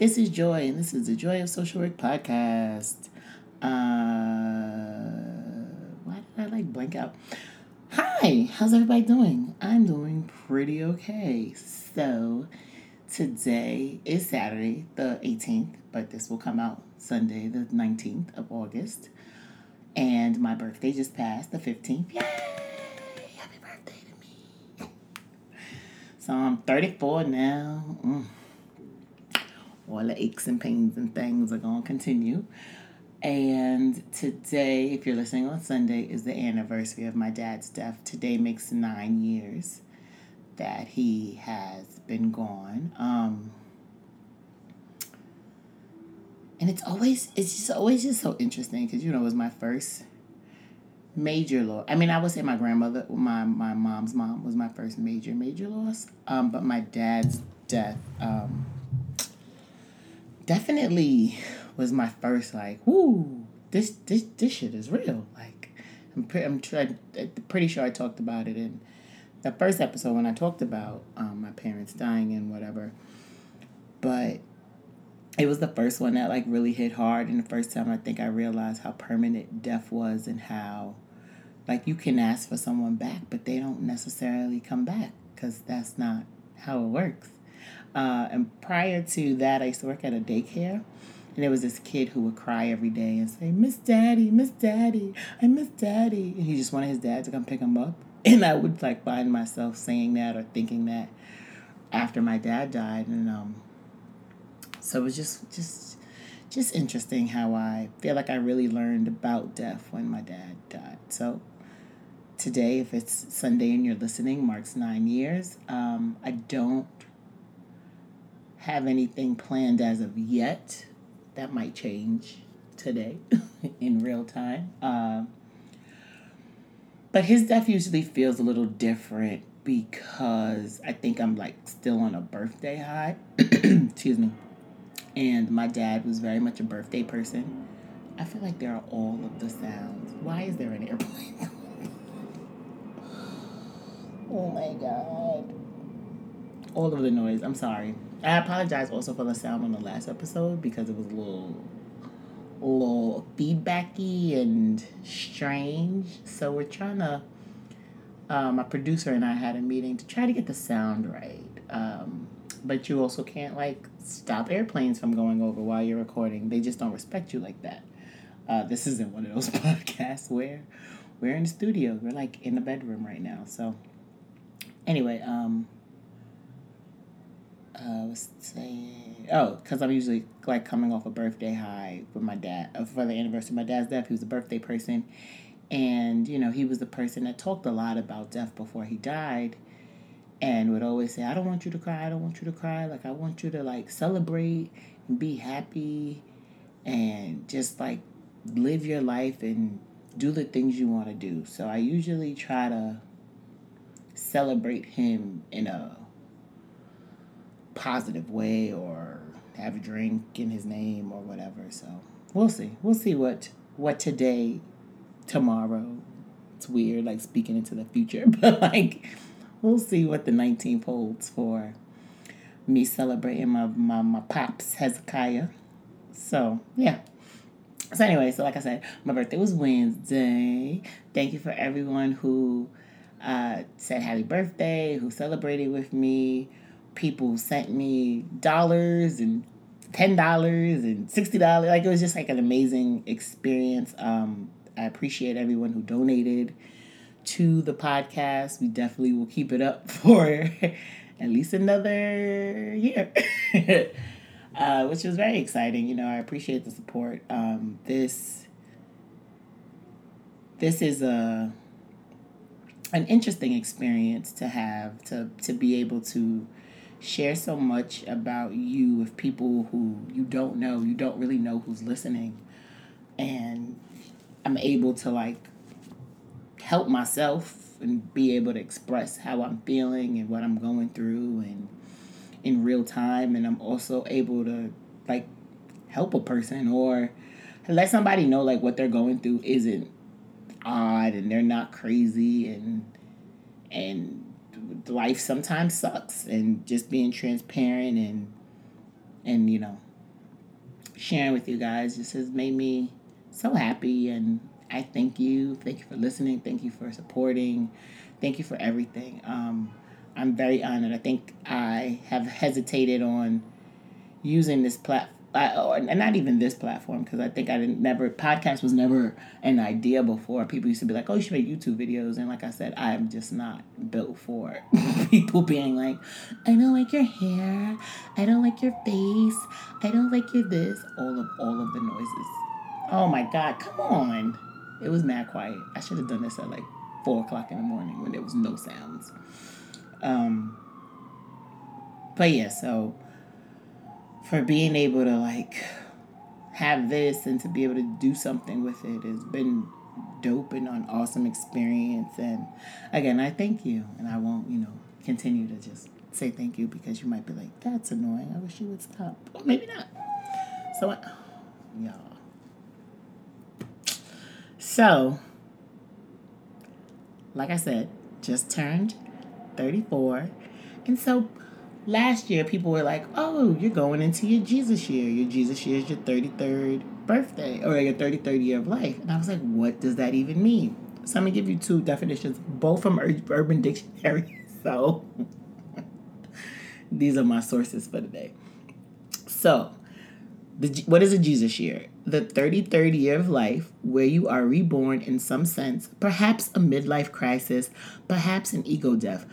This is Joi, and this is the Joi of Social Work podcast. Uh, why did I like blank out? Hi, how's everybody doing? I'm doing pretty okay. So, today is Saturday, the 18th, but this will come out Sunday, the 19th of August. And my birthday just passed, the 15th. Yay! Happy birthday to me. so I'm 34 now. Mm. All the aches and pains and things are going to continue. And today, if you're listening on Sunday, is the anniversary of my dad's death. Today makes nine years that he has been gone. Um, and it's always, it's just always just so interesting because, you know, it was my first major loss. I mean, I would say my grandmother, my my mom's mom was my first major major loss. Um, but my dad's death, um, definitely was my first like, whoo, this this this shit is real. Like, I'm pretty I'm try, pretty sure I talked about it in the first episode when I talked about um, my parents dying and whatever. But it was the first one that like really hit hard and the first time I think I realized how permanent death was and how like you can ask for someone back but they don't necessarily come back because that's not how it works. Uh, and prior to that, I used to work at a daycare. And there was this kid who would cry every day and say, Miss Daddy, Miss Daddy, I miss Daddy. And he just wanted his dad to come pick him up. And I would like find myself saying that or thinking that after my dad died. And um, so it was just just just interesting how I feel like I really learned about death when my dad died. So today, if it's Sunday and you're listening, marks nine years. Um, I don't have anything planned as of yet. That might change today in real time. Uh, but his death usually feels a little different because I think I'm like still on a birthday high. Excuse me. And my dad was very much a birthday person. I feel like there are all of the sounds. Why is there an airplane? Oh my god. All of the noise. I'm sorry. I apologize also for the sound on the last episode because it was a little little feedbacky and strange. So we're trying to um, my producer and I had a meeting to try to get the sound right. Um, but you also can't like stop airplanes from going over while you're recording. They just don't respect you like that. Uh, this isn't one of those podcasts where we're in the studio. We're like in the bedroom right now. So Anyway, um, I was saying, oh, because I'm usually like coming off a birthday high with my dad uh, for the anniversary of my dad's death. He was a birthday person, and you know he was the person that talked a lot about death before he died, and would always say, "I don't want you to cry. I don't want you to cry. Like I want you to like celebrate and be happy, and just like live your life and do the things you want to do." So I usually try to celebrate him in a positive way or have a drink in his name or whatever. So we'll see. We'll see what what today, tomorrow. It's weird, like speaking into the future, but like we'll see what the 19th holds for me celebrating my my, my pops Hezekiah. So yeah. So anyway, so like I said, my birthday was Wednesday. Thank you for everyone who uh, said happy birthday, who celebrated with me. People sent me dollars and ten dollars and sixty dollars. Like it was just like an amazing experience. Um, I appreciate everyone who donated to the podcast. We definitely will keep it up for at least another year. uh, which was very exciting. You know, I appreciate the support. Um, this this is a an interesting experience to have to to be able to share so much about you with people who you don't know, you don't really know who's listening. And I'm able to like help myself and be able to express how I'm feeling and what I'm going through and in real time and I'm also able to like help a person or let somebody know like what they're going through isn't odd and they're not crazy and and life sometimes sucks and just being transparent and and you know sharing with you guys just has made me so happy and I thank you. Thank you for listening. Thank you for supporting. Thank you for everything. Um, I'm very honored. I think I have hesitated on using this platform I, and not even this platform because I think I didn't never podcast was never an idea before. People used to be like, "Oh, you should make YouTube videos," and like I said, I am just not built for people being like, "I don't like your hair, I don't like your face, I don't like your this." All of all of the noises. Oh my God! Come on, it was mad quiet. I should have done this at like four o'clock in the morning when there was no sounds. Um, but yeah, so for being able to like have this and to be able to do something with it has been dope and an awesome experience. And again, I thank you, and I won't, you know, continue to just say thank you because you might be like, that's annoying. I wish you would stop. Or maybe not. So, uh, y'all. So, like I said, just turned 34. And so last year people were like, "Oh, you're going into your Jesus year. Your Jesus year is your 33rd birthday or your 33rd year of life." And I was like, "What does that even mean?" So I'm gonna give you two definitions, both from Urban Dictionary. So these are my sources for today. So, the, what is a Jesus year? The 33rd year of life, where you are reborn in some sense, perhaps a midlife crisis, perhaps an ego death,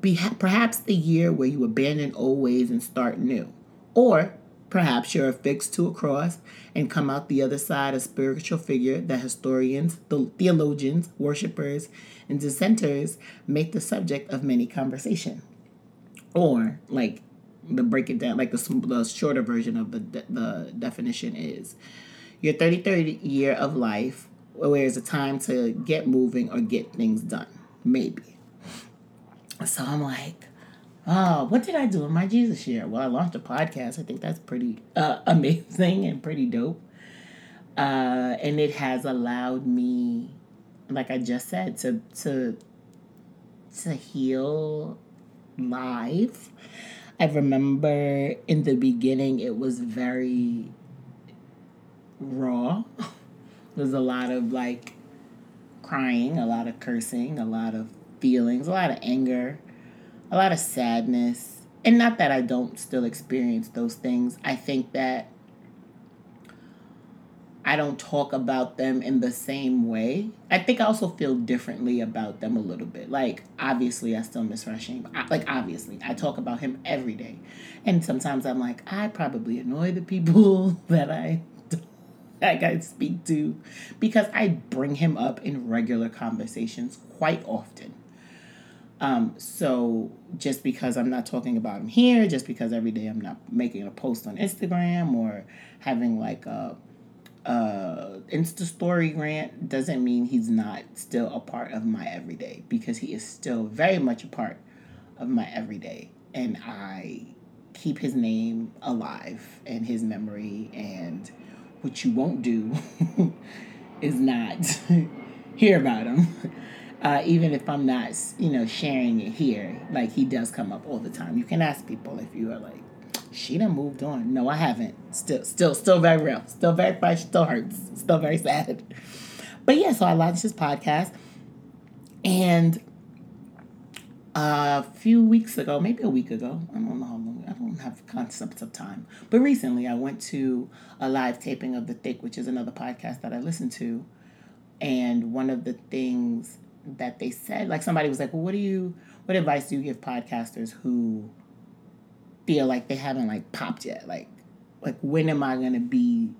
be perhaps the year where you abandon old ways and start new. Or perhaps you're affixed to a cross and come out the other side a spiritual figure that historians, the theologians, worshippers, and dissenters make the subject of many conversation. Or, like, the break it down, like the, the shorter version of the, de- the definition is your 33rd year of life, where it's a time to get moving or get things done. Maybe. So I'm like, oh, what did I do in my Jesus year? Well, I launched a podcast. I think that's pretty uh, amazing and pretty dope. Uh, and it has allowed me, like I just said, to to to heal live. I remember in the beginning it was very raw. There's a lot of like crying, a lot of cursing, a lot of feelings, a lot of anger, a lot of sadness. And not that I don't still experience those things. I think that I don't talk about them in the same way. I think I also feel differently about them a little bit. Like, obviously, I still miss Rashim. like, obviously, I talk about him every day. And sometimes I'm like, I probably annoy the people that I that I speak to because I bring him up in regular conversations quite often. Um, so just because I'm not talking about him here, just because every day I'm not making a post on Instagram or having like a, a Insta story rant, doesn't mean he's not still a part of my everyday because he is still very much a part of my everyday, and I keep his name alive and his memory. And what you won't do is not hear about him. Uh, even if I'm not, you know, sharing it here, like he does come up all the time. You can ask people if you are like, she done moved on. No, I haven't. Still, still, still very real. Still very fresh. Still hurts. Still very sad. But yeah, so I launched this podcast, and a few weeks ago, maybe a week ago, I don't know how long. I don't have concepts of time. But recently, I went to a live taping of The Thick, which is another podcast that I listen to. And one of the things that they said. Like somebody was like, "Well, what do you? What advice do you give podcasters who feel like they haven't like popped yet? Like, like when am I gonna be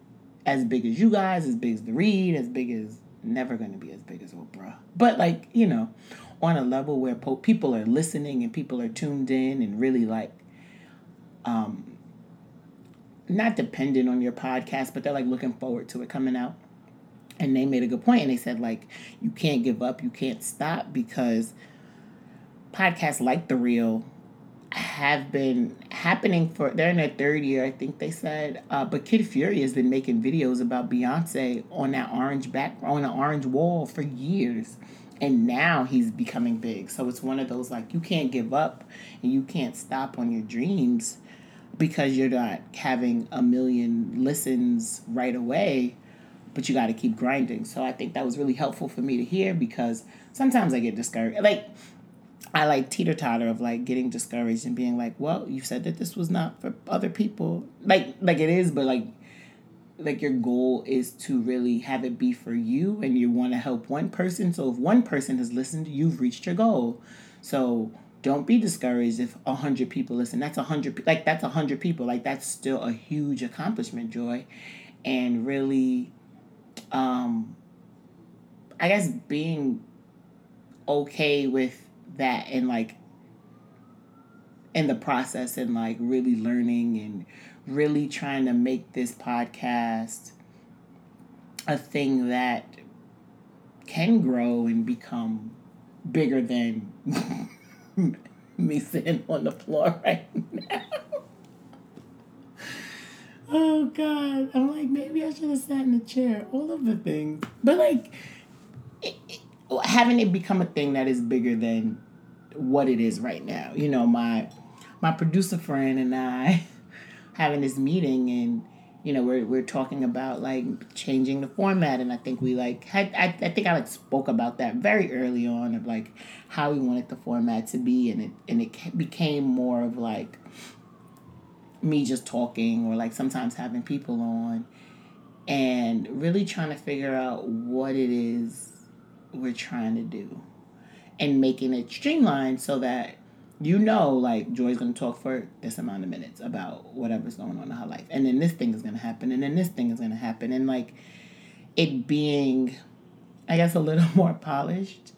as big as you guys? As big as the Read? As big as never gonna be as big as Oprah? But like you know, on a level where po- people are listening and people are tuned in and really like, um, not dependent on your podcast, but they're like looking forward to it coming out and they made a good point and they said like you can't give up you can't stop because podcasts like the Read have been happening for they're in their third year i think they said uh, but kid fury has been making videos about beyonce on that orange back on an orange wall for years and now he's becoming big. So it's one of those like you can't give up and you can't stop on your dreams because you're not having a million listens right away, but you got to keep grinding. So I think that was really helpful for me to hear because sometimes I get discouraged. Like I like teeter totter of like getting discouraged and being like, well, you said that this was not for other people. Like like it is, but like like your goal is to really have it be for you and you want to help one person. So if one person has listened, you've reached your goal. So don't be discouraged if a hundred people listen. That's a hundred like that's a hundred people. Like that's still a huge accomplishment, Joi. And really um I guess being okay with that and like in the process and like really learning and really trying to make this podcast a thing that can grow and become bigger than me sitting on the floor right now. Oh God. I'm like, maybe I should have sat in the chair. All of the things. But like, it, it, having it become a thing that is bigger than what it is right now. You know, my my producer friend and I having this meeting and you know we're we're talking about like changing the format and I think we like had I, I think I like spoke about that very early on of like how we wanted the format to be and it and it became more of like me just talking or like sometimes having people on and really trying to figure out what it is we're trying to do and making it streamlined so that you know, like Joi's gonna talk for this amount of minutes about whatever's going on in her life, and then this thing is gonna happen, and then this thing is gonna happen, and like it being, I guess, a little more polished.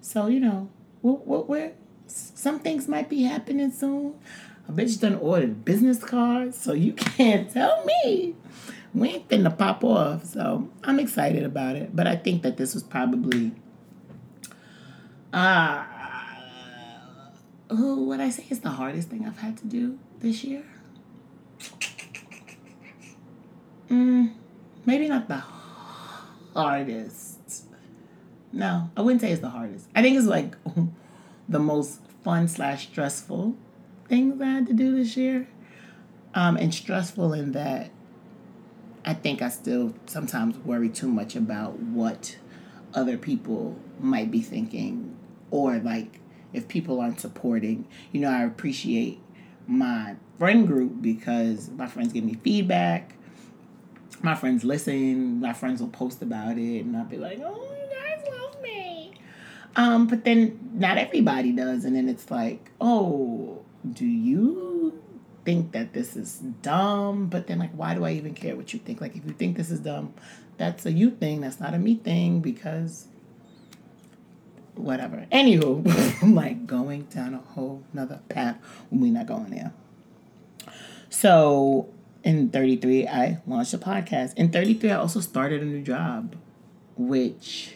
So you know, what what we're some things might be happening soon. A bitch done ordered business cards, so you can't tell me we ain't finna pop off. So I'm excited about it, but I think that this was probably. Uh, who would I say is the hardest thing I've had to do this year? Mm, maybe not the hardest. No, I wouldn't say it's the hardest. I think it's like the most fun slash stressful things I had to do this year. Um, and stressful in that I think I still sometimes worry too much about what other people might be thinking or like if people aren't supporting. You know, I appreciate my friend group because my friends give me feedback. My friends listen. My friends will post about it, and I'll be like, "Oh, you guys love me." Um, but then not everybody does, and then it's like, "Oh, do you think that this is dumb?" But then, like, why do I even care what you think? Like, if you think this is dumb, that's a you thing. That's not a me thing because whatever. Anywho, I'm like going down a whole nother path when we not going there. So in 33, I launched a podcast. In 33, I also started a new job, which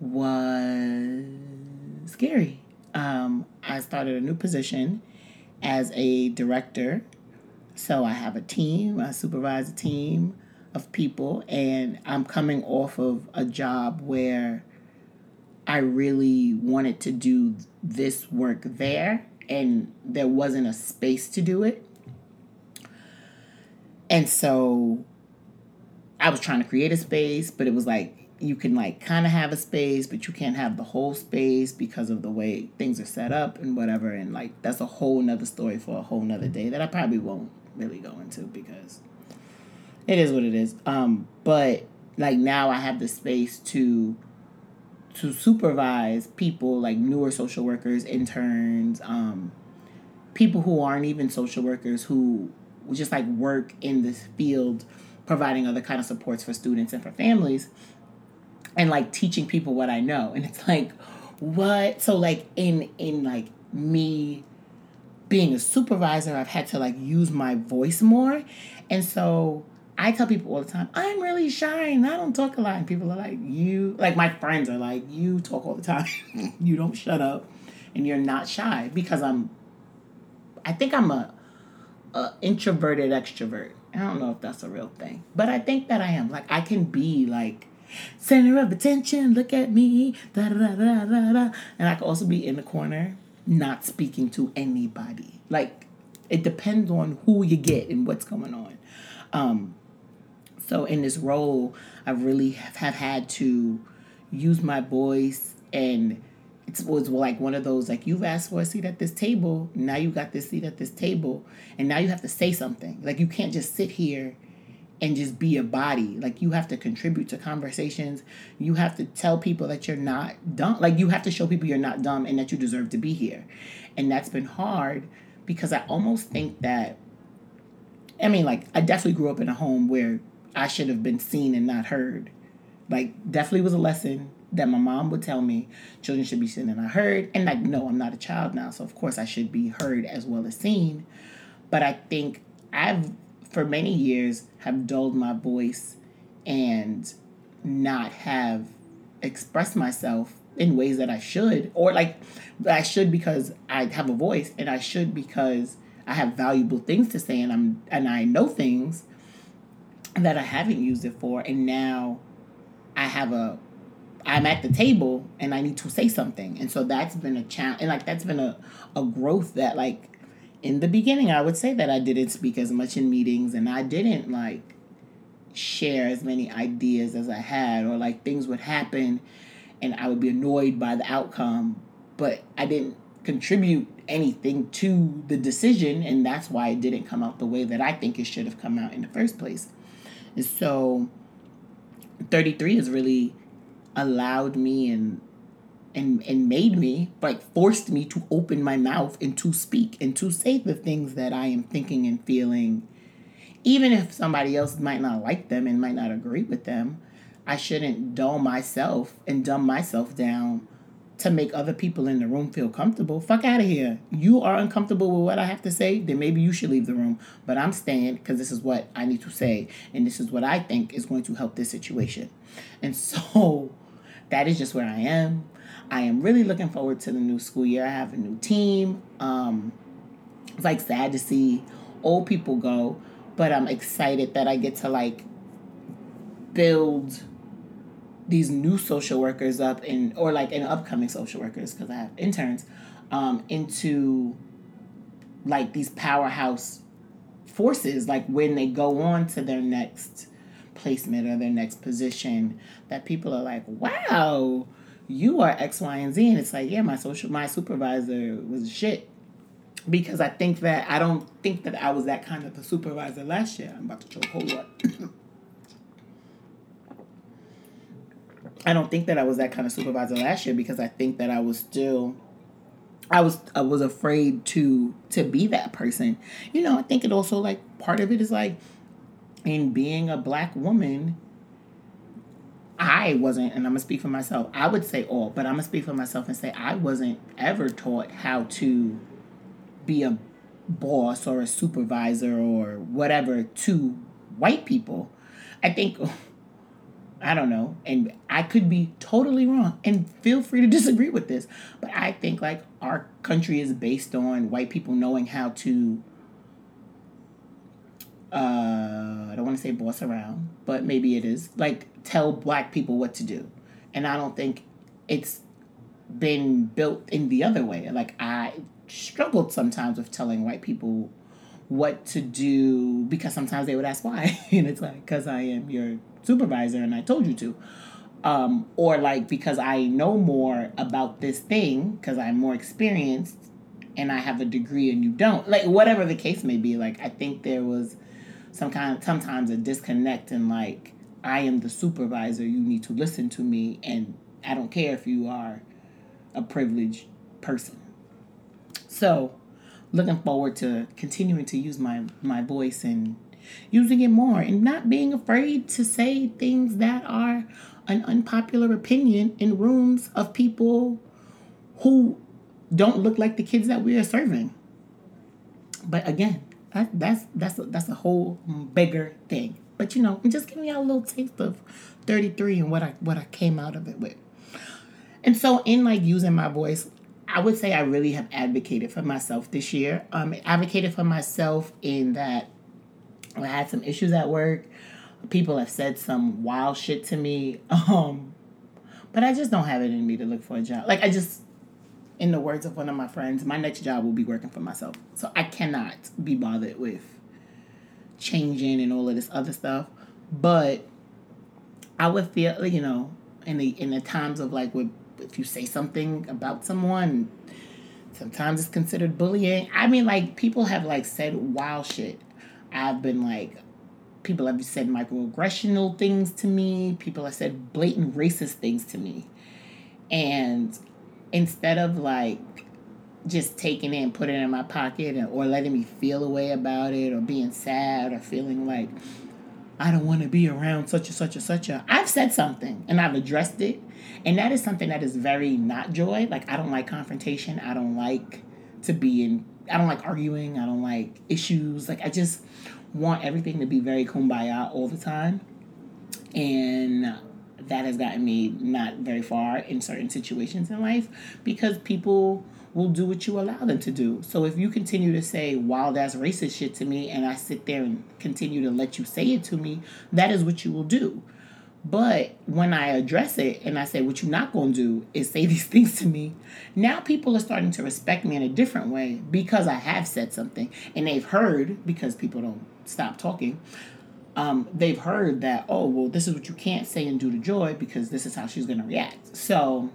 was scary. Um, I started a new position as a director. So I have a team, I supervise a team of people, and I'm coming off of a job where I really wanted to do this work there, and there wasn't a space to do it. And so I was trying to create a space, but it was like you can like kind of have a space, but you can't have the whole space because of the way things are set up and whatever. And like that's a whole nother story for a whole nother day that I probably won't really go into because it is what it is. Um, but like now I have the space to to supervise people like newer social workers, interns, um, people who aren't even social workers who just like work in this field, providing other kind of supports for students and for families, and like teaching people what I know. And it's like, what? So like in in like me being a supervisor, I've had to like use my voice more, and so I tell people all the time, I'm really shy and I don't talk a lot. And people are like, you, like my friends are like, you talk all the time. you don't shut up and you're not shy because I'm, I think I'm a, a introverted extrovert. I don't know if that's a real thing, but I think that I am. Like I can be like, center of attention, look at me, da da da da da. And I could also be in the corner, not speaking to anybody. Like, it depends on who you get and what's going on. Um, so in this role, I really have, have had to use my voice and it was like one of those like you've asked for a seat at this table now you got this seat at this table and now you have to say something like you can't just sit here and just be a body. Like you have to contribute to conversations. You have to tell people that you're not dumb. Like you have to show people you're not dumb and that you deserve to be here. And that's been hard because i almost think that i mean like i definitely grew up in a home where i should have been seen and not heard. Like definitely was a lesson that my mom would tell me. Children should be seen and not heard. And like, no, I'm not a child now, so of course I should be heard as well as seen. But I think I've for many years have dulled my voice and not have expressed myself in ways that I should, or like I should because I have a voice, and I should because I have valuable things to say, and I'm and I know things that I haven't used it for, and now I have a I'm at the table and I need to say something. And so that's been a challenge and like that's been a, a growth that like in the beginning I would say that I didn't speak as much in meetings and I didn't like share as many ideas as I had or like things would happen and I would be annoyed by the outcome, but I didn't contribute anything to the decision and that's why it didn't come out the way that I think it should have come out in the first place. And so 33 has really allowed me and and and made me like forced me to open my mouth and to speak and to say the things that I am thinking and feeling even if somebody else might not like them and might not agree with them I shouldn't dull myself and dumb myself down to make other people in the room feel comfortable. Fuck out of here. You are uncomfortable with what I have to say, then maybe you should leave the room. But I'm staying because this is what I need to say, and this is what I think is going to help this situation. And so that is just where I am. I am really looking forward to the new school year. I have a new team. Um, it's like sad to see old people go, but I'm excited that I get to like build these new social workers up and or like an upcoming social workers because I have interns um, into like these powerhouse forces like when they go on to their next placement or their next position that people are like, wow, you are X, Y, and Z. And it's like, yeah, my social my supervisor was shit. Because I think that I don't think that I was that kind of a supervisor last year. I'm about to choke. Hold up. I don't think that I was that kind of supervisor last year because I think that I was still I was I was afraid to to be that person. You know, I think it also like part of it is like in being a black woman, I wasn't, and I'm gonna speak for myself. I would say all, but I'm gonna speak for myself and say I wasn't ever taught how to be a boss or a supervisor or whatever to white people. I think I don't know, and I could be totally wrong, and feel free to disagree with this, but I think like our country is based on white people knowing how to uh, I don't want to say boss around, but maybe it is like tell black people what to do. And I don't think it's been built in the other way. Like I struggled sometimes with telling white people what to do because sometimes they would ask why, and it's like because I am your supervisor and I told you to. Um, or like because I know more about this thing because I'm more experienced and I have a degree and you don't. Like whatever the case may be, like I think there was some kind sometimes a disconnect and like I am the supervisor, you need to listen to me and I don't care if you are a privileged person. So, looking forward to continuing to use my my voice and using it more and not being afraid to say things that are an unpopular opinion in rooms of people who don't look like the kids that we are serving. But again, that, that's that's a, that's a whole bigger thing. But you know, I'm just giving y'all a little taste of 33 and what I what I came out of it with. And so in like using my voice, I would say I really have advocated for myself this year. Um, advocated for myself in that I had some issues at work. People have said some wild shit to me. Um, but I just don't have it in me to look for a job. Like I just in the words of one of my friends, my next job will be working for myself. So I cannot be bothered with changing and all of this other stuff. But I would feel, you know, in the in the times of like, with, if you say something about someone, sometimes it's considered bullying. I mean, like people have like said wild shit. I've been like, people have said microaggressional things to me. People have said blatant racist things to me, and instead of like just taking it and putting it in my pocket and, or letting me feel a way about it or being sad or feeling like I don't want to be around such and such and such a I've said something and I've addressed it. And that is something that is very not joy. Like I don't like confrontation. I don't like to be in I don't like arguing. I don't like issues. Like I just want everything to be very kumbaya all the time. And that has gotten me not very far in certain situations in life because people will do what you allow them to do. So if you continue to say wild ass racist shit to me and I sit there and continue to let you say it to me, that is what you will do. But when I address it and I say what you're not going to do is say these things to me, now people are starting to respect me in a different way because I have said something and they've heard because people don't stop talking um, they've heard that, oh, well, this is what you can't say and do to Joi because this is how she's going to react. So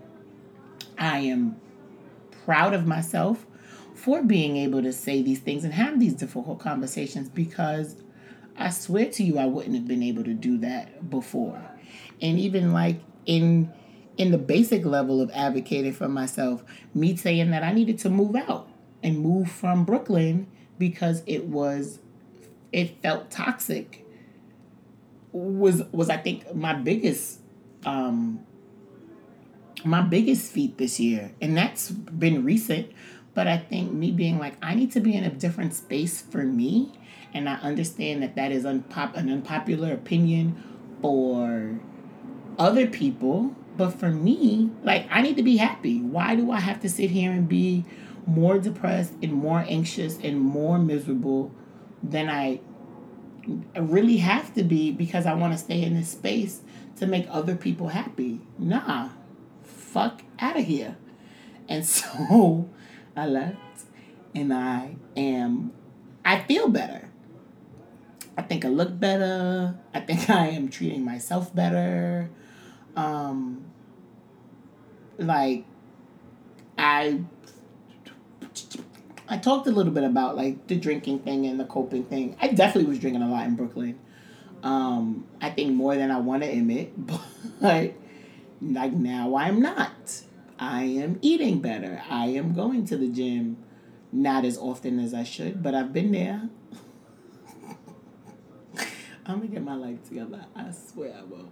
I am proud of myself for being able to say these things and have these difficult conversations because I swear to you, I wouldn't have been able to do that before. And even like in in the basic level of advocating for myself, me saying that I needed to move out and move from Brooklyn because it was it felt toxic was was I think my biggest um my biggest feat this year. And that's been recent but I think me being like I need to be in a different space for me. And I understand that that is unpop an unpopular opinion for other people. But for me like I need to be happy. Why do I have to sit here and be more depressed and more anxious and more miserable than I really have to be because I want to stay in this space to make other people happy. Nah, fuck out of here. And so I left and I am, I feel better. I think I look better. I think I am treating myself better. Um, like, I I talked a little bit about like the drinking thing and the coping thing. I definitely was drinking a lot in Brooklyn. Um, I think more than I want to admit, but like now I'm not. I am eating better. I am going to the gym not as often as I should, but I've been there. I'm gonna get my life together. I swear I will.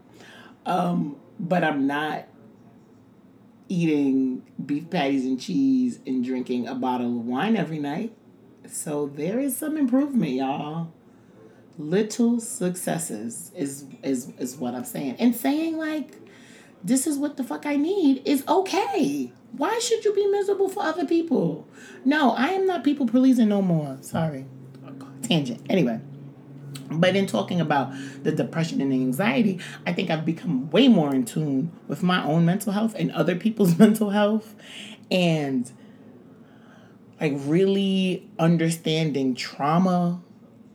Um, but I'm not eating beef patties and cheese and drinking a bottle of wine every night. So there is some improvement, y'all. Little successes is is is what I'm saying. And saying like this is what the fuck I need is okay. Why should you be miserable for other people? No, I am not people pleasing no more. Sorry. Tangent. Anyway. But in talking about the depression and anxiety, I think I've become way more in tune with my own mental health and other people's mental health and like really understanding trauma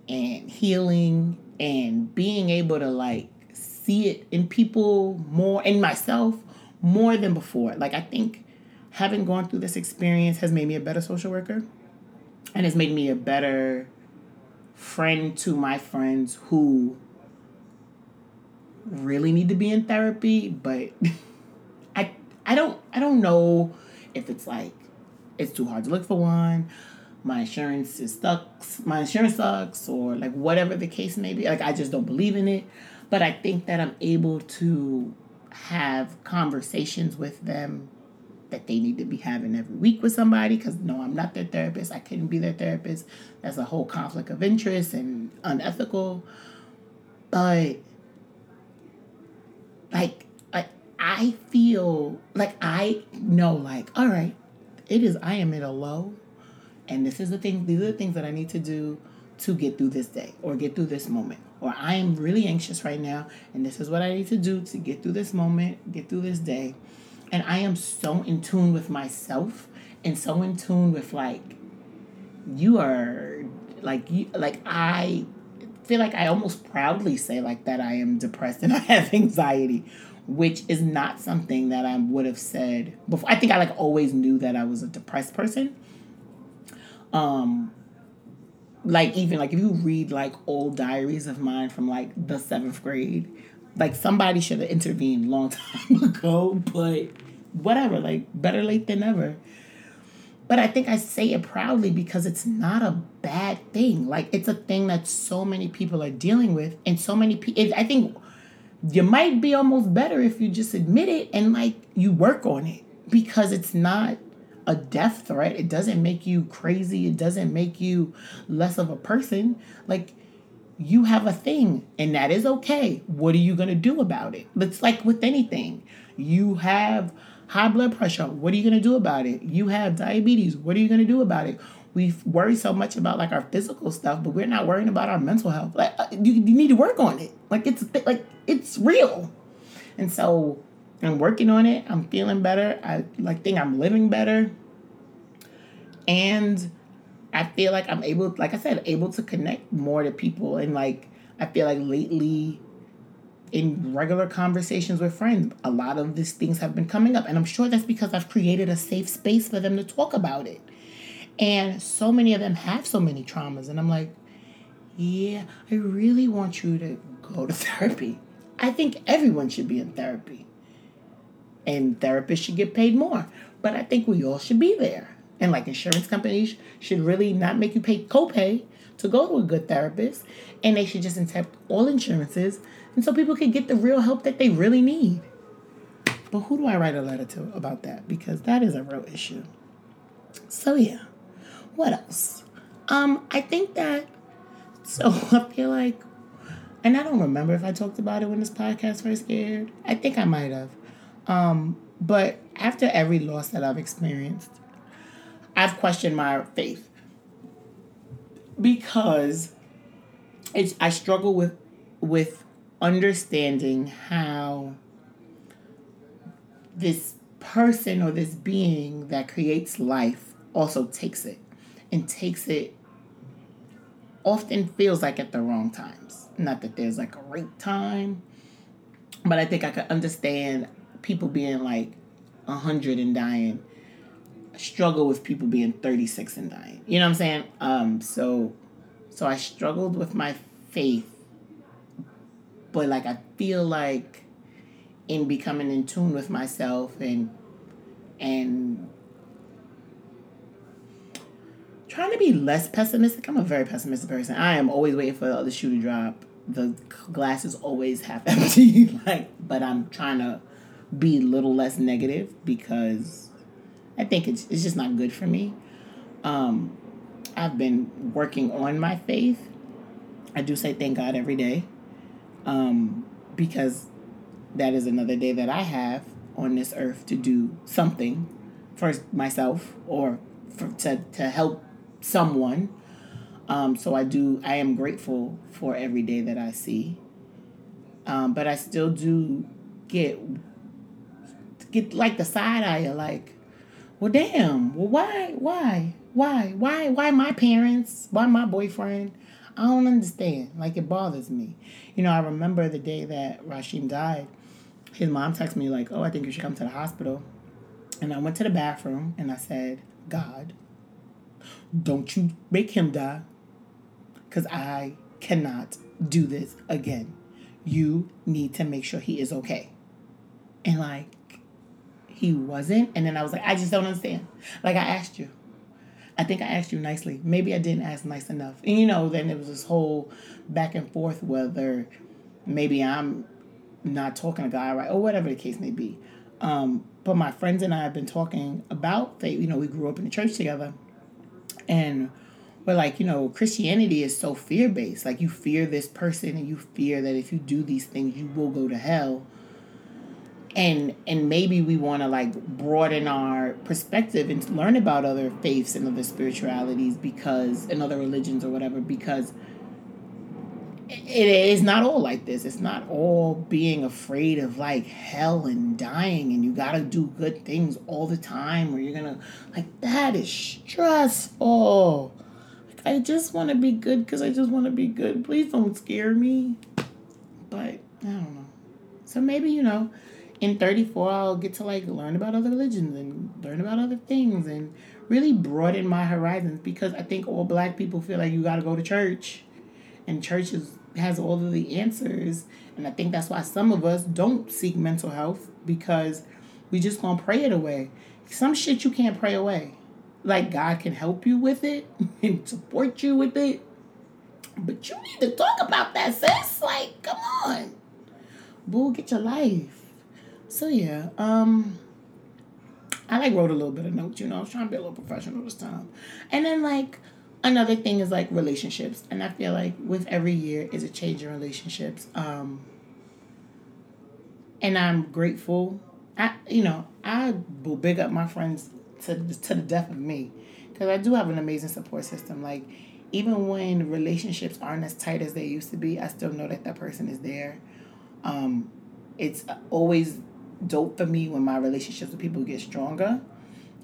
and healing and being able to like see it in people more in myself more than before. Like I think having gone through this experience has made me a better social worker and has made me a better friend to my friends who really need to be in therapy, but I I don't I don't know if it's like it's too hard to look for one. My insurance is sucks. My insurance sucks, or like whatever the case may be. Like I just don't believe in it. But I think that I'm able to have conversations with them that they need to be having every week with somebody because no, I'm not their therapist. I couldn't be their therapist. That's a whole conflict of interest and unethical. But like I I feel like I know like all right, it is I am at a low and this is the thing these are the things that I need to do to get through this day or get through this moment. Or I am really anxious right now, and this is what I need to do to get through this moment, get through this day. And I am so in tune with myself and so in tune with like you are like you like I feel like I almost proudly say like that I am depressed and I have anxiety, which is not something that I would have said before. I think I like always knew that I was a depressed person. Um like even like if you read like old diaries of mine from like the seventh grade, like somebody should have intervened long time ago, but whatever, like better late than never. But I think I say it proudly because it's not a bad thing. Like it's a thing that so many people are dealing with, and so many people. I think you might be almost better if you just admit it and like you work on it because it's not a death threat. It doesn't make you crazy. It doesn't make you less of a person. Like you have a thing and that is okay. What are you going to do about it? It's like with anything. You have high blood pressure. What are you going to do about it? You have diabetes. What are you going to do about it? We worry so much about like our physical stuff, but we're not worrying about our mental health. Like uh, you, you need to work on it. Like it's like it's real. And so I'm working on it. I'm feeling better. I like think I'm living better. And I feel like I'm able, like I said, able to connect more to people. And like I feel like lately in regular conversations with friends, a lot of these things have been coming up. And I'm sure that's because I've created a safe space for them to talk about it. And so many of them have so many traumas. And I'm like, yeah, I really want you to go to therapy. I think everyone should be in therapy. And therapists should get paid more. But I think we all should be there. And like insurance companies should really not make you pay copay to go to a good therapist. And they should just accept all insurances and so people can get the real help that they really need. But who do I write a letter to about that? Because that is a real issue. So yeah. What else? Um, I think that so I feel like and I don't remember if I talked about it when this podcast first aired. I think I might have. Um, but after every loss that I've experienced, I've questioned my faith. Because it's I struggle with with understanding how this person or this being that creates life also takes it and takes it often feels like at the wrong times. Not that there's like a right time, but I think I could understand people being like 100 and dying struggle with people being 36 and dying. You know what I'm saying? Um so so I struggled with my faith but like I feel like in becoming in tune with myself and and trying to be less pessimistic. I'm a very pessimistic person. I am always waiting for the other shoe to drop. The glass is always half empty. like, but I'm trying to be a little less negative because I think it's it's just not good for me. Um, I've been working on my faith. I do say thank God every day um, because that is another day that I have on this earth to do something for myself or for, to, to help someone. Um, so I do, I am grateful for every day that I see. Um, but I still do get, get like the side eye like, well, damn, well, why, why, why, why, why my parents, why my boyfriend, I don't understand. Like it bothers me. You know, I remember the day that Rashim died. His mom texted me like, "Oh, I think you should come to the hospital." And I went to the bathroom and I said, "God, don't you make him die, because I cannot do this again. You need to make sure he is okay." And like, he wasn't. And then I was like, "I just don't understand." Like I asked you. I think I asked you nicely. Maybe I didn't ask nice enough. And you know, then it was this whole back and forth whether maybe I'm not talking to God right or whatever the case may be. Um, but my friends and I have been talking about faith. You know, we grew up in the church together, and we're like, you know, Christianity is so fear based. Like you fear this person, and you fear that if you do these things, you will go to hell. And and maybe we want to like broaden our perspective and learn about other faiths and other spiritualities because and other religions or whatever because it is not all like this. It's not all being afraid of like hell and dying and you got to do good things all the time or you're going to like that is stressful. Like I just want to be good cuz I just want to be good. Please don't scare me. But I don't know. So maybe, you know, in 34 I'll get to like learn about other religions and learn about other things and really broaden my horizons because I think all black people feel like you got to go to church and church is has all of the answers. And I think that's why some of us don't seek mental health because we just gonna pray it away. Some shit you can't pray away. Like God can help you with it and support you with it. But you need to talk about that, sis. Like, come on. Boo, get your life. So yeah, um I like wrote a little bit of notes, you know, I was trying to be a little professional this time. And then like another thing is like relationships. And i feel like with every year is a change in relationships um and i'm grateful. I you know i will big up my friends to, to the death of me because i do have an amazing support system. Like even when relationships aren't as tight as they used to be i still know that that person is there. Um it's always dope for me when my relationships with people get stronger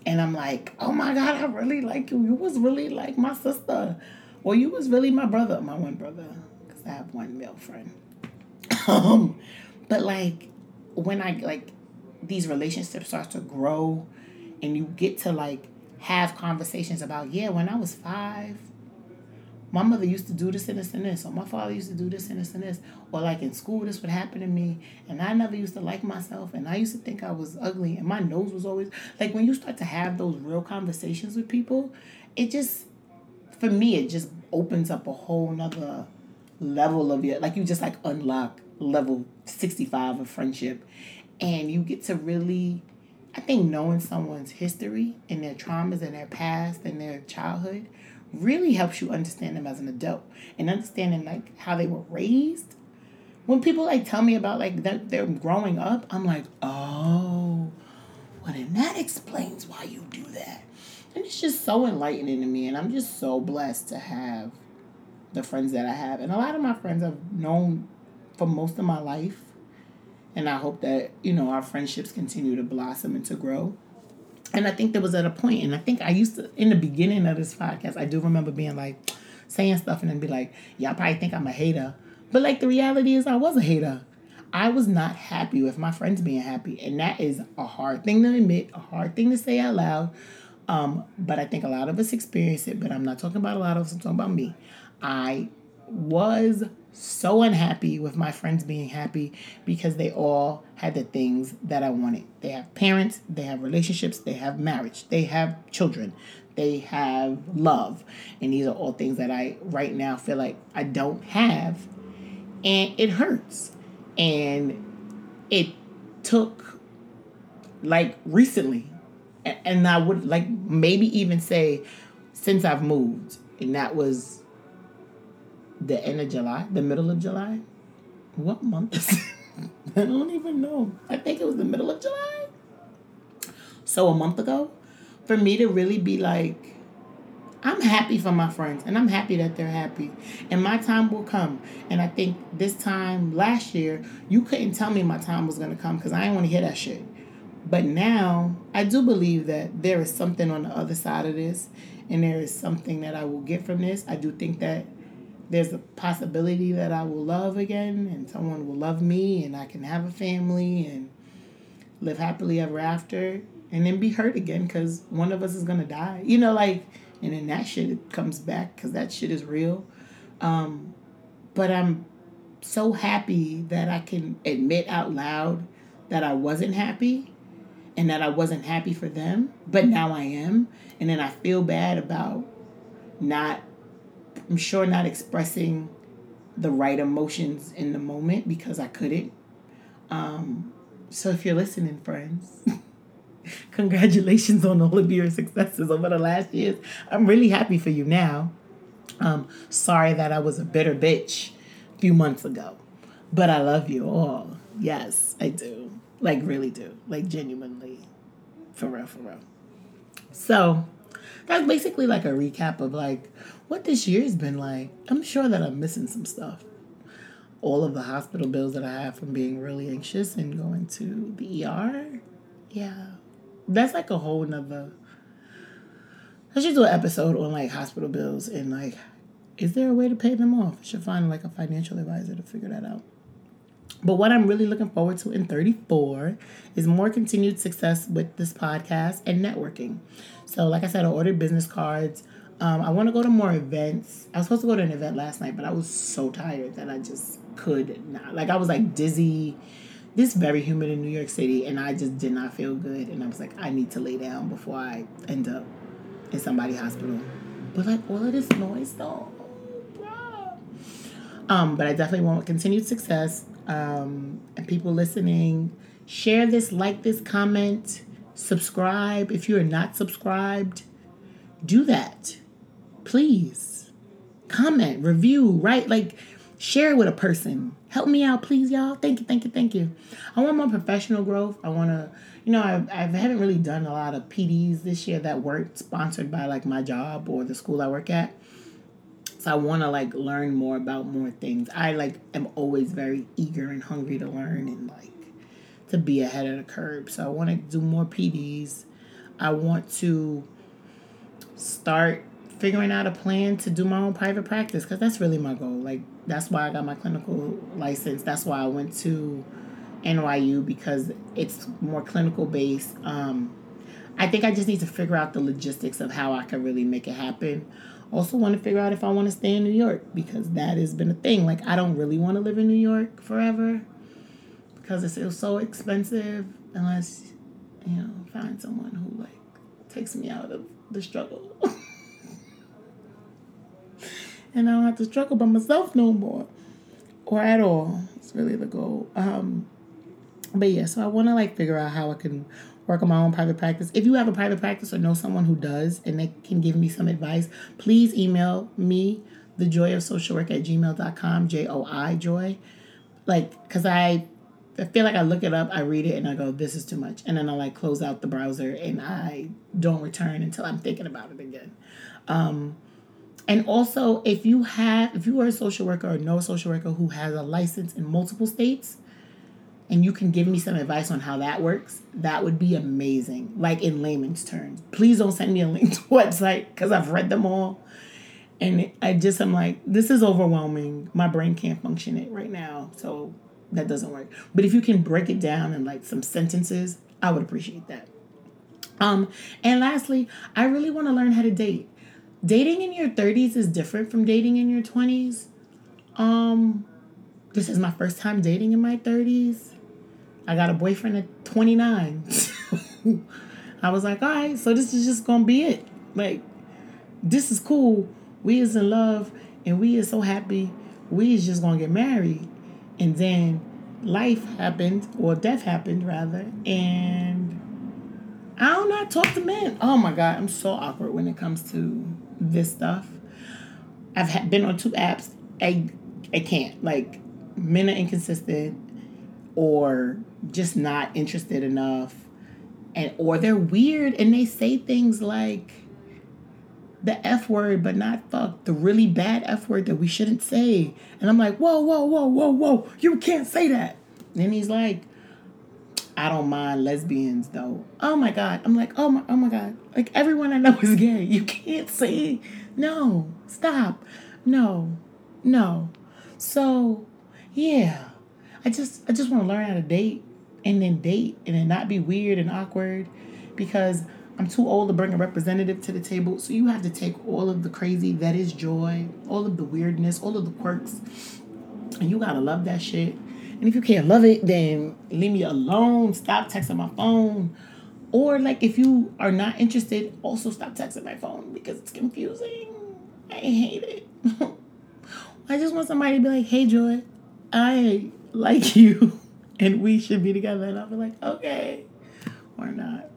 and I'm like, oh my God, I really like you. You was really like my sister. Well, you was really my brother, my one brother, because I have one male friend. um, but like when I like these relationships start to grow and you get to like have conversations about, yeah, when I was five, my mother used to do this and this and this, or my father used to do this and this and this, or like in school, this would happen to me, and I never used to like myself, and I used to think I was ugly, and my nose was always like when you start to have those real conversations with people, it just, for me, it just opens up a whole nother level of your, like you just like unlock level 65 of friendship, and you get to really. I think knowing someone's history and their traumas and their past and their childhood really helps you understand them as an adult and understanding like how they were raised. When people like tell me about like that they're growing up, I'm like, oh, well then that explains why you do that. And it's just so enlightening to me and I'm just so blessed to have the friends that I have. And a lot of my friends I've known for most of my life. And I hope that, you know, our friendships continue to blossom and to grow. And I think there was at a point, and I think I used to, in the beginning of this podcast, I do remember being like, saying stuff and then be like, y'all probably think I'm a hater. But like the reality is, I was a hater. I was not happy with my friends being happy. And that is a hard thing to admit, a hard thing to say out loud. Um, but I think a lot of us experience it, but I'm not talking about a lot of us, I'm talking about me. I was so unhappy with my friends being happy because they all had the things that I wanted. They have parents, they have relationships, they have marriage, they have children, they have love. And these are all things that I right now feel like I don't have. And it hurts. And it took like recently, and I would like maybe even say since I've moved, and that was the end of July, the middle of July. What month is it? I don't even know. I think it was the middle of July. So a month ago, for me to really be like, I'm happy for my friends and I'm happy that they're happy. And my time will come. And I think this time last year, you couldn't tell me my time was going to come because I didn't want to hear that shit. But now I do believe that there is something on the other side of this and there is something that I will get from this. I do think that there's a possibility that I will love again and someone will love me and I can have a family and live happily ever after and then be hurt again because one of us is going to die. You know, like, and then that shit comes back because that shit is real. Um, but I'm so happy that I can admit out loud that I wasn't happy and that I wasn't happy for them, but now I am. And then I feel bad about not I'm sure not expressing the right emotions in the moment because I couldn't. Um, so if you're listening, friends, congratulations on all of your successes over the last years. I'm really happy for you now. Um, sorry that I was a bitter bitch a few months ago, but I love you all. Yes, I do. Like really do. Like genuinely. For real, for real. So that's basically like a recap of like what this year's been like. I'm sure that I'm missing some stuff. All of the hospital bills that I have from being really anxious and going to the ER. Yeah. That's like a whole nother I should do an episode on like hospital bills and like is there a way to pay them off? I should find like a financial advisor to figure that out. But what I'm really looking forward to in 34 is more continued success with this podcast and networking. So, like I said, I ordered business cards. Um, I want to go to more events. I was supposed to go to an event last night, but I was so tired that I just could not. Like, I was like dizzy. This very humid in New York City, and I just did not feel good. And I was like, I need to lay down before I end up in somebody's hospital. But like all of this noise, though. Um, but I definitely want continued success um, and people listening. Share this, like this, comment, subscribe. If you are not subscribed, do that. Please. Comment, review, write, like share with a person. Help me out, please, y'all. Thank you, thank you, thank you. I want more professional growth. I want to, you know, I, I haven't really done a lot of PDs this year that weren't sponsored by like my job or the school I work at. So I want to like learn more about more things. I like am always very eager and hungry to learn and like to be ahead of the curve. So I want to do more PDs. I want to start figuring out a plan to do my own private practice because that's really my goal. Like that's why I got my clinical license. That's why I went to NYU because it's more clinical based. Um, I think I just need to figure out the logistics of how I can really make it happen. Also, want to figure out if I want to stay in New York because that has been a thing. Like, I don't really want to live in New York forever because it's, so expensive unless, you know, find someone who, like, takes me out of the struggle. and I don't have to struggle by myself no more or at all. It's really the goal. Um, but yeah, so I want to like figure out how I can work on my own private practice. If you have a private practice or know someone who does and they can give me some advice, please email me, the Joi of social work at gmail.com, J O I Joi. Like, because I, I feel like I look it up, I read it, and I go, this is too much. And then I like close out the browser and I don't return until I'm thinking about it again. Um, and also, if you have, if you are a social worker or know a social worker who has a license in multiple states, and you can give me some advice on how that works, that would be amazing. Like in layman's terms. Please don't send me a link to website because I've read them all. And I just I'm like, this is overwhelming. My brain can't function it right now. So that doesn't work. But if you can break it down in like some sentences, I would appreciate that. Um, and lastly, I really want to learn how to date. Dating in your 30s is different from dating in your 20s. Um, this is my first time dating in my 30s. I got a boyfriend at 29. I was like, all right, so this is just gonna be it. Like, this is cool. We is in love and we is so happy. We is just gonna get married. And then life happened, or death happened rather, and I don't know, talk to men. Oh my god, I'm so awkward when it comes to this stuff. I've been on two apps. I I can't. Like men are inconsistent or just not interested enough and or they're weird and they say things like the F word, but not fuck, the really bad F word that we shouldn't say. And I'm like, whoa, whoa, whoa, whoa, whoa, you can't say that. And he's like, I don't mind lesbians though. Oh my God. I'm like, oh my, oh my God. Like everyone I know is gay. You can't say, no, stop. No, no. So, yeah. I just, I just want to learn how to date and then date and then not be weird and awkward because I'm too old to bring a representative to the table. So you have to take all of the crazy that is Joi, all of the weirdness, all of the quirks, and you gotta love that shit. And if you can't love it, then leave me alone. Stop texting my phone. Or like if you are not interested, also stop texting my phone because it's confusing. I hate it. I just want somebody to be like, hey Joi, I like you and we should be together. And I'll be like, okay, or not.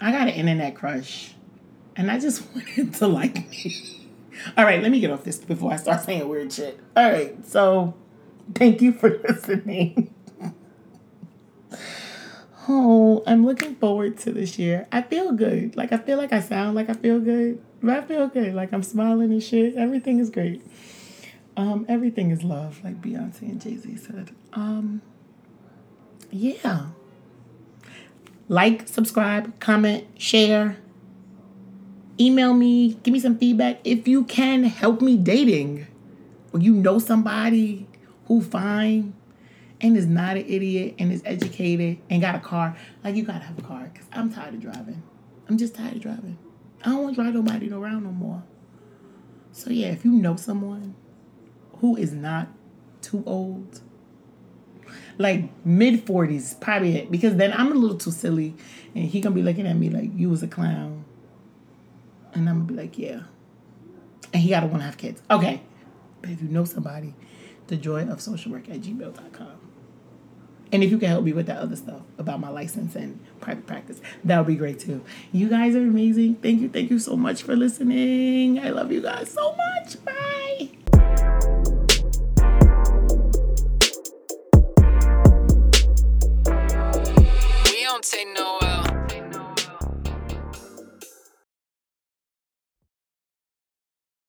I got an internet crush, and I just wanted to like me. All right, let me get off this before I start saying weird shit. All right, so thank you for listening. Oh, I'm looking forward to this year. I feel good. Like I feel like I sound like I feel good. But I feel good. Like I'm smiling and shit. Everything is great. Um, everything is love, like Beyonce and Jay-Z said. Um yeah. Like, subscribe, comment, share. Email me, give me some feedback. If you can help me dating, or you know somebody who fine and is not an idiot and is educated and got a car, like you gotta have a car. Cause I'm tired of driving. I'm just tired of driving. I don't want to drive nobody around no more. So yeah, if you know someone who is not too old, like mid forties, probably it, because then I'm a little too silly, and he gonna be looking at me like you was a clown, and I'm gonna be like yeah, and he gotta want to have kids. Okay, but if you know somebody, the Joi of social work at gmail.com. And if you can help me with that other stuff about my license and private practice, that would be great too. You guys are amazing. Thank you. Thank you so much for listening. I love you guys so much. Bye. say no.